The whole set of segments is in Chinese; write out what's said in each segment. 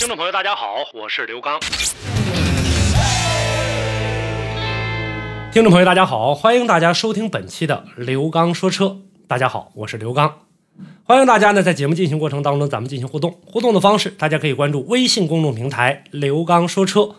听众朋友，大家好，我是刘刚。听众朋友，大家好，欢迎大家收听本期的刘刚说车。大家好，我是刘刚。欢迎大家呢，在节目进行过程当中，咱们进行互动。互动的方式，大家可以关注微信公众平台“刘刚说车”，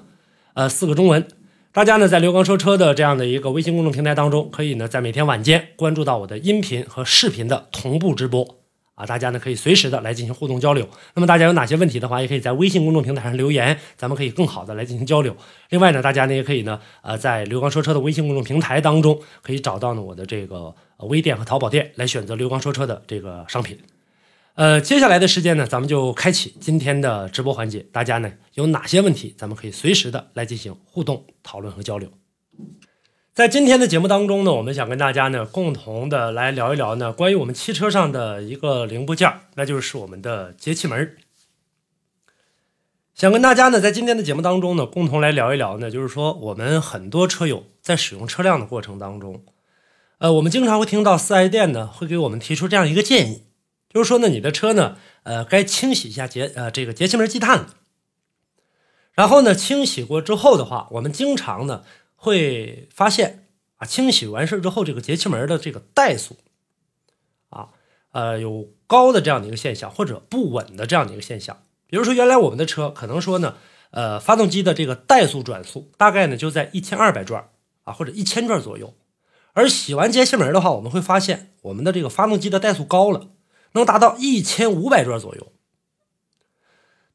呃，四个中文。大家呢，在刘刚说车的这样的一个微信公众平台当中，可以呢，在每天晚间关注到我的音频和视频的同步直播。啊，大家呢可以随时的来进行互动交流。那么大家有哪些问题的话，也可以在微信公众平台上留言，咱们可以更好的来进行交流。另外呢，大家呢也可以呢，呃，在刘刚说车的微信公众平台当中，可以找到呢我的这个微店和淘宝店，来选择刘刚说车的这个商品。呃，接下来的时间呢，咱们就开启今天的直播环节。大家呢有哪些问题，咱们可以随时的来进行互动讨论和交流。在今天的节目当中呢，我们想跟大家呢共同的来聊一聊呢关于我们汽车上的一个零部件，那就是我们的节气门。想跟大家呢在今天的节目当中呢共同来聊一聊呢，就是说我们很多车友在使用车辆的过程当中，呃，我们经常会听到四 S 店呢会给我们提出这样一个建议，就是说呢你的车呢呃该清洗一下节呃这个节气门积碳了，然后呢清洗过之后的话，我们经常呢。会发现啊，清洗完事之后，这个节气门的这个怠速啊，呃，有高的这样的一个现象，或者不稳的这样的一个现象。比如说，原来我们的车可能说呢，呃，发动机的这个怠速转速大概呢就在一千二百转啊，或者一千转左右。而洗完节气门的话，我们会发现我们的这个发动机的怠速高了，能达到一千五百转左右。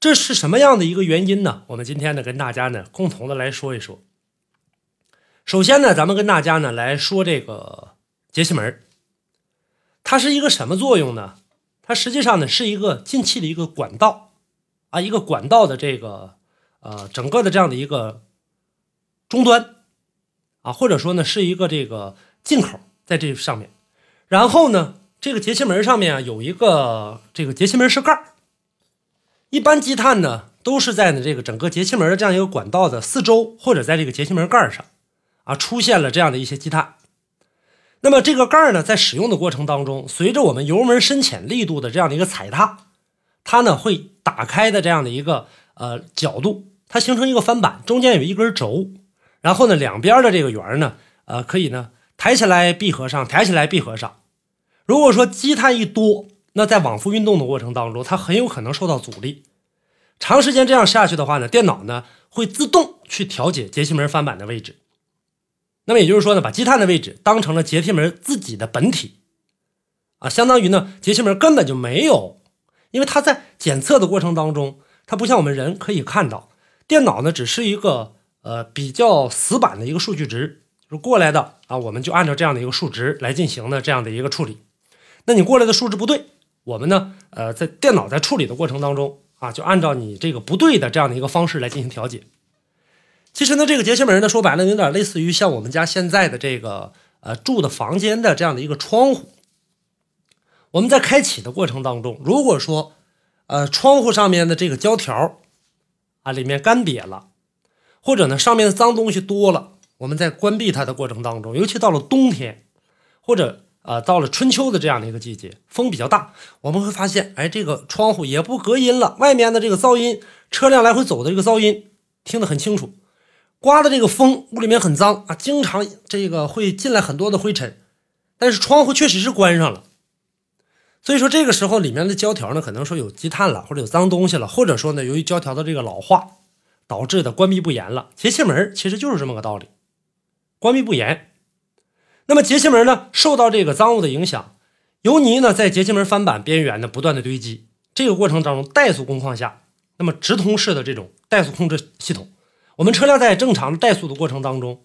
这是什么样的一个原因呢？我们今天呢跟大家呢共同的来说一说。首先呢，咱们跟大家呢来说这个节气门它是一个什么作用呢？它实际上呢是一个进气的一个管道啊，一个管道的这个呃整个的这样的一个终端啊，或者说呢是一个这个进口在这上面。然后呢，这个节气门上面啊有一个这个节气门是盖儿一般积碳呢都是在呢这个整个节气门的这样一个管道的四周，或者在这个节气门盖上。啊，出现了这样的一些积碳，那么这个盖儿呢，在使用的过程当中，随着我们油门深浅力度的这样的一个踩踏，它呢会打开的这样的一个呃角度，它形成一个翻板，中间有一根轴，然后呢两边的这个圆呢，呃可以呢抬起来闭合上，抬起来闭合上。如果说积碳一多，那在往复运动的过程当中，它很有可能受到阻力，长时间这样下去的话呢，电脑呢会自动去调节节气门翻板的位置。那么也就是说呢，把积碳的位置当成了节气门自己的本体，啊，相当于呢，节气门根本就没有，因为它在检测的过程当中，它不像我们人可以看到，电脑呢只是一个呃比较死板的一个数据值，就是过来的啊，我们就按照这样的一个数值来进行的这样的一个处理。那你过来的数值不对，我们呢，呃，在电脑在处理的过程当中啊，就按照你这个不对的这样的一个方式来进行调节。其实呢，这个节气门呢，说白了有点类似于像我们家现在的这个呃住的房间的这样的一个窗户。我们在开启的过程当中，如果说呃窗户上面的这个胶条啊里面干瘪了，或者呢上面的脏东西多了，我们在关闭它的过程当中，尤其到了冬天，或者呃到了春秋的这样的一个季节，风比较大，我们会发现，哎，这个窗户也不隔音了，外面的这个噪音，车辆来回走的这个噪音听得很清楚。刮的这个风，屋里面很脏啊，经常这个会进来很多的灰尘，但是窗户确实是关上了，所以说这个时候里面的胶条呢，可能说有积碳了，或者有脏东西了，或者说呢，由于胶条的这个老化导致的关闭不严了。节气门其实就是这么个道理，关闭不严。那么节气门呢，受到这个脏物的影响，油泥呢在节气门翻板边缘呢不断的堆积，这个过程当中怠速工况下，那么直通式的这种怠速控制系统。我们车辆在正常的怠速的过程当中，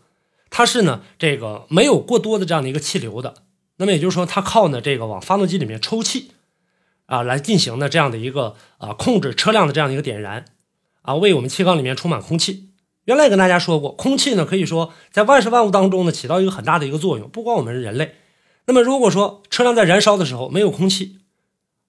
它是呢这个没有过多的这样的一个气流的，那么也就是说，它靠呢这个往发动机里面抽气，啊来进行呢这样的一个啊控制车辆的这样的一个点燃，啊，为我们气缸里面充满空气。原来也跟大家说过，空气呢可以说在万事万物当中呢起到一个很大的一个作用，不光我们人类。那么如果说车辆在燃烧的时候没有空气，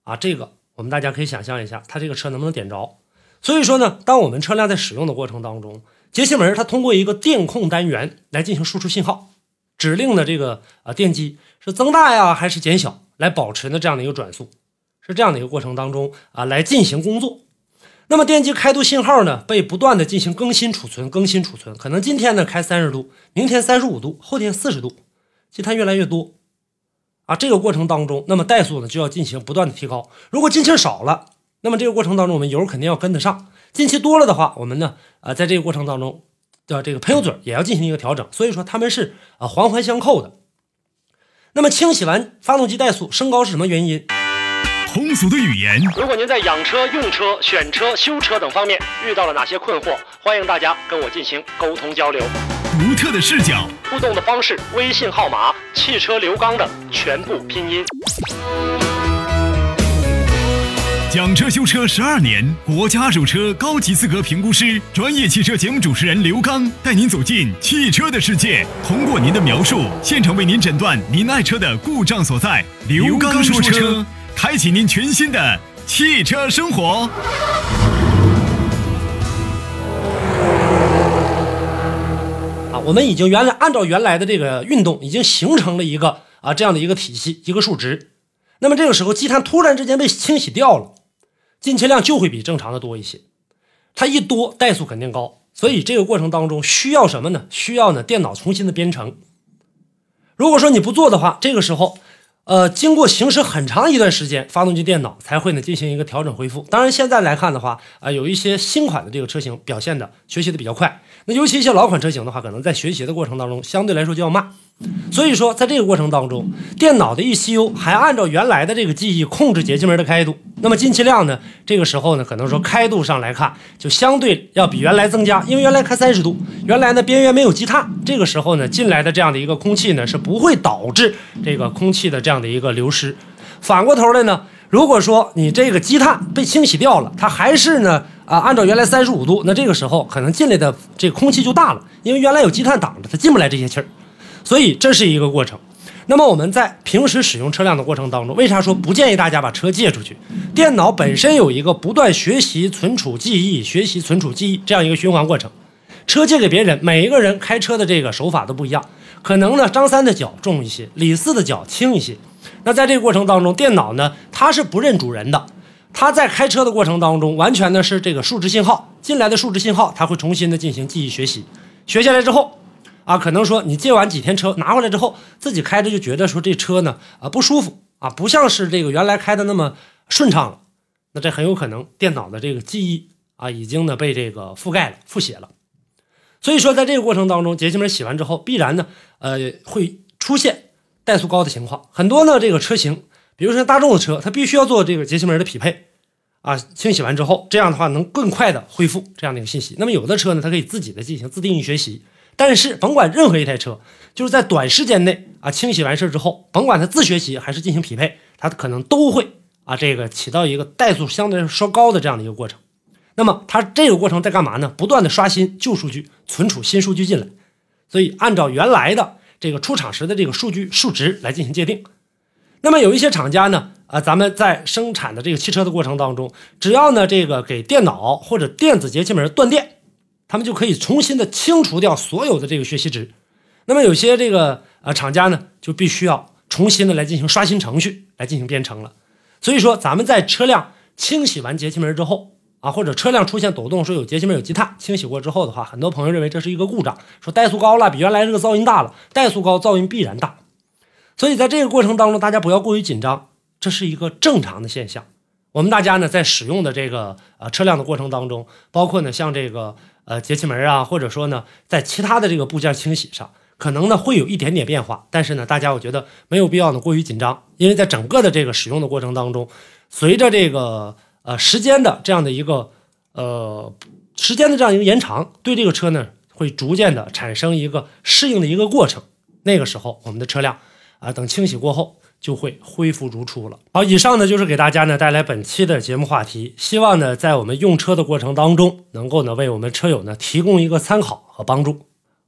啊，这个我们大家可以想象一下，它这个车能不能点着？所以说呢，当我们车辆在使用的过程当中，节气门它通过一个电控单元来进行输出信号，指令的这个啊电机是增大呀还是减小，来保持呢这样的一个转速，是这样的一个过程当中啊来进行工作。那么电机开度信号呢被不断的进行更新储存，更新储存，可能今天呢开三十度，明天三十五度，后天四十度，积碳越来越多。啊，这个过程当中，那么怠速呢就要进行不断的提高。如果进气少了，那么这个过程当中，我们油肯定要跟得上；进气多了的话，我们呢，啊，在这个过程当中的这个喷油嘴也要进行一个调整。所以说，它们是啊环环相扣的。那么清洗完发动机怠速升高是什么原因？通俗的语言，如果您在养车、用车、选车、修车等方面遇到了哪些困惑，欢迎大家跟我进行沟通交流。独特的视角，互动的方式，微信号码汽车刘刚的全部拼音。讲车修车十二年，国家二手车高级资格评估师，专业汽车节目主持人刘刚带您走进汽车的世界，通过您的描述，现场为您诊断您爱车的故障所在。刘刚说车，开启您全新的汽车生活。啊我们已经原来按照原来的这个运动，已经形成了一个啊这样的一个体系，一个数值。那么这个时候积碳突然之间被清洗掉了，进气量就会比正常的多一些。它一多，怠速肯定高，所以这个过程当中需要什么呢？需要呢电脑重新的编程。如果说你不做的话，这个时候。呃，经过行驶很长一段时间，发动机电脑才会呢进行一个调整恢复。当然，现在来看的话，啊，有一些新款的这个车型表现的学习的比较快。那尤其一些老款车型的话，可能在学习的过程当中相对来说就要慢。所以说，在这个过程当中，电脑的 ECU 还按照原来的这个记忆控制节气门的开度。那么进气量呢，这个时候呢，可能说开度上来看，就相对要比原来增加，因为原来开三十度，原来呢边缘没有积碳，这个时候呢进来的这样的一个空气呢是不会导致这个空气的这样的一个流失。反过头来呢，如果说你这个积碳被清洗掉了，它还是呢啊按照原来三十五度，那这个时候可能进来的这个空气就大了，因为原来有积碳挡着，它进不来这些气儿。所以这是一个过程。那么我们在平时使用车辆的过程当中，为啥说不建议大家把车借出去？电脑本身有一个不断学习、存储记忆、学习、存储记忆这样一个循环过程。车借给别人，每一个人开车的这个手法都不一样，可能呢张三的脚重一些，李四的脚轻一些。那在这个过程当中，电脑呢它是不认主人的，它在开车的过程当中，完全呢是这个数值信号进来的数值信号，它会重新的进行记忆学习，学下来之后。啊，可能说你借完几天车拿回来之后，自己开着就觉得说这车呢啊不舒服啊，不像是这个原来开的那么顺畅了。那这很有可能电脑的这个记忆啊已经呢被这个覆盖了、复写了。所以说在这个过程当中，节气门洗完之后，必然呢呃会出现怠速高的情况。很多呢这个车型，比如说大众的车，它必须要做这个节气门的匹配啊，清洗完之后，这样的话能更快的恢复这样的一个信息。那么有的车呢，它可以自己的进行自定义学习。但是，甭管任何一台车，就是在短时间内啊清洗完事之后，甭管它自学习还是进行匹配，它可能都会啊这个起到一个怠速相对稍高的这样的一个过程。那么它这个过程在干嘛呢？不断的刷新旧数据，存储新数据进来。所以按照原来的这个出厂时的这个数据数值来进行界定。那么有一些厂家呢，啊咱们在生产的这个汽车的过程当中，只要呢这个给电脑或者电子节气门断电。他们就可以重新的清除掉所有的这个学习值，那么有些这个呃厂家呢，就必须要重新的来进行刷新程序来进行编程了。所以说，咱们在车辆清洗完节气门之后啊，或者车辆出现抖动，说有节气门有积碳，清洗过之后的话，很多朋友认为这是一个故障，说怠速高了，比原来这个噪音大了，怠速高噪音必然大。所以在这个过程当中，大家不要过于紧张，这是一个正常的现象。我们大家呢在使用的这个呃车辆的过程当中，包括呢像这个。呃，节气门啊，或者说呢，在其他的这个部件清洗上，可能呢会有一点点变化，但是呢，大家我觉得没有必要呢过于紧张，因为在整个的这个使用的过程当中，随着这个呃时间的这样的一个呃时间的这样一个延长，对这个车呢会逐渐的产生一个适应的一个过程。那个时候，我们的车辆啊，等清洗过后，就会恢复如初了。好，以上呢就是给大家呢带来本期的节目话题，希望呢在我们用车的过程当中，能够呢为我们车友呢提供一个参考和帮助。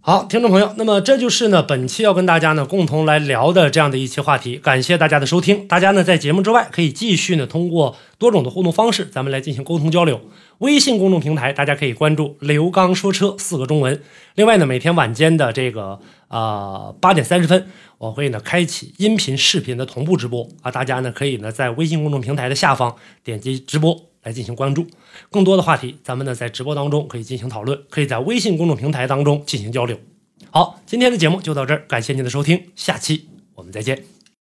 好，听众朋友，那么这就是呢本期要跟大家呢共同来聊的这样的一期话题，感谢大家的收听。大家呢在节目之外可以继续呢通过多种的互动方式，咱们来进行沟通交流。微信公众平台大家可以关注“刘刚说车”四个中文。另外呢，每天晚间的这个啊八点三十分，我会呢开启音频、视频的同步直播啊，大家呢可以呢在微信公众平台的下方点击直播。来进行关注，更多的话题，咱们呢在直播当中可以进行讨论，可以在微信公众平台当中进行交流。好，今天的节目就到这儿，感谢您的收听，下期我们再见。